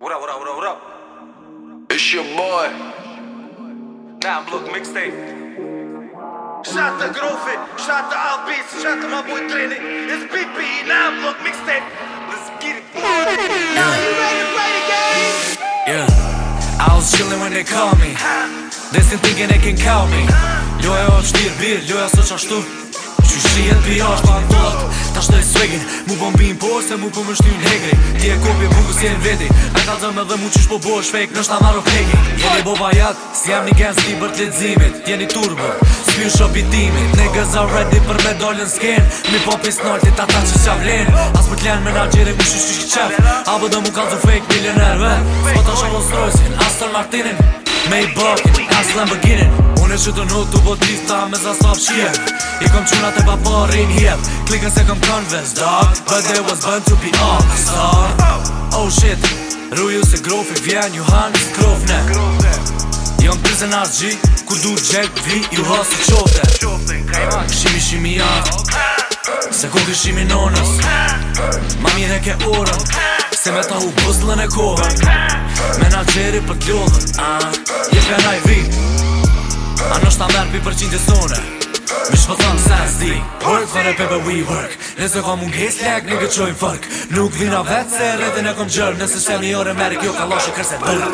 What up, what up, what up, what up? It's your boy. Now I'm look mixtape. Shot the groove, shot the all beats, shot the my boy Trini. It's BP, now I'm look mixtape. Let's get it. Now you ready to play the game? Yeah. I was chilling when they call me. Huh? They still thinking they can call me. Huh? Loja është tirë birë, loja së që ashtu Që shri e pi ashtë pa ndot Ta shtoj svegin Mu pëm bim po se mu pëm po është një hegri Ti e kopje bu ku si e në veti A ta dëm edhe mu qysh po bo është fejk nështë ta marro pegi Jeni boba jatë Si jam një gen s'ki bërt ledzimit Jeni turbë Spiu shopitimit Ne gëza ready për me dollën s'ken Mi po pis nolti ta ta që s'ja vlen As më t'len me nagjeri ku shish qish qef Abo dhe mu kanë zë fake milioner ve ta shabon strojsin Martinin me i bërë Ka së Unë e që të nuk të bo me za sop shqiev I kom qëna e pa përri në Klikën se kom konvenz, dog But they was bën to be all the star Oh shit Rruju se grofi vjen, Johannes hanë së grofne Jom të zë gji Kur du gjek vi, ju qofte qote Shimi shimi ja Se ku shimi nonës Ma mire ke orën Se me ta hu buzlën e kohë Menageri për t'lodhën Je për naj vit A në shtë amërpi për qindje sone Mi shpo thamë se zdi Work for the paper we work Nëse kam unë gjesë lek nuk e fërk Nuk vina vetë se redhe e kom gjërë Nëse shem një orë e merë kjo ka loshë kërse dërë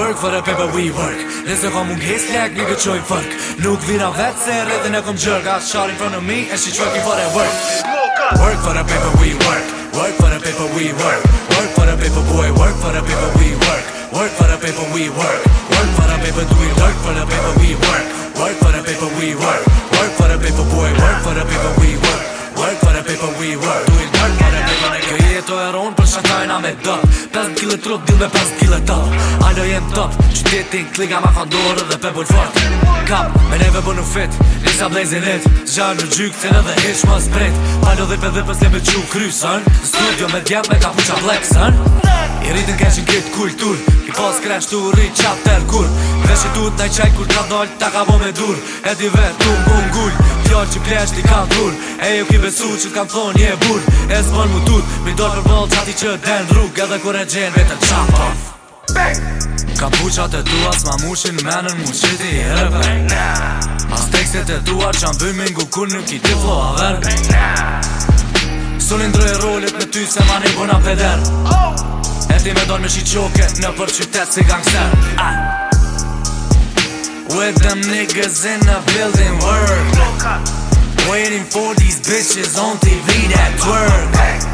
Work for the paper we work Nëse kam unë gjesë lek nuk e fërk Nuk vina vetë se redhe e kom gjërë Ka shari në front of me e shi qojnë për work Work for the paper we work work for the paper we work work for the paper boy work for the paper we work work for the paper we work work for the paper do we work for the paper we work work for the paper we work work for the paper we work work for the paper we work do we work për shatajna me dëm Pes kile trup, dil me 5 kile top Alo jem top, qytetin, kliga ma kondorë dhe pebul fort Kap, me neve bu fit, Kisha blezin e të në gjyk Të në dhe hish zbret Palo dhe për dhe për slepe që u kry sën Studio me djep me ka puqa blek sën I rritin keshin kit kultur Ki pas kresht u rrit qatë per kur Veshe tu të najqaj kur të nol Ta ka bo me dur E di vetë tu mbu ngull që plesht i ka dhur E ju ki besu që t'kam thon e bur E s'mon mu tut Mi dojnë për mol qati që den rrug Edhe kur e gjen vetë të Bang! Kapuqat e tua s'ma mushin menën mu qiti i herve As tekstet e tua që anë bëjmë ngu kur nuk i tiflo a verë Sulin drej rolit me ty se ma një bëna peder E ti me dojnë me shiqoke në për qytet si gangster With them niggas in the building work Waiting for these bitches on TV network twerk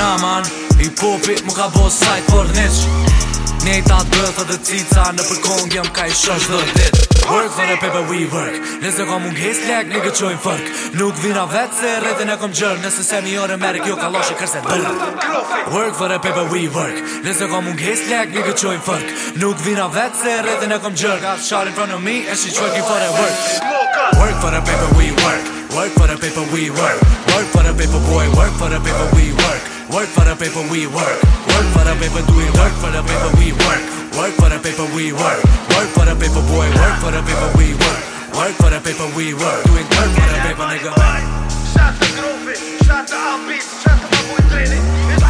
Na man, i popi mu ka bo sajt për niqë Nejta të bëthë dhe cica Në përkong jëm ka i shosh dhe dit Work for the paper we work Nëse kom unë ghes lek në qojnë fërk Nuk vina vetë se rritin e kom gjërë Nëse se një orë e merë kjo ka loshe kërse dërë Work for the paper we work Nëse kom unë ghes lek në qojnë fërk Nuk vina vetë se rritin e kom gjërë Ka shari pra në mi e shi që for the work Work for the paper we work Work for the paper we work Work for the paper boy Work for the paper we work Work for the paper, we work. Work for the paper, do it. Work for the paper, we work. Work for the paper, we work. Work for the paper, boy. Work for the paper, we work. Work for the paper, we work. Do it. work for the paper, nigga. Shout to Groovy, shout to Albeats, shout to my boy Trini.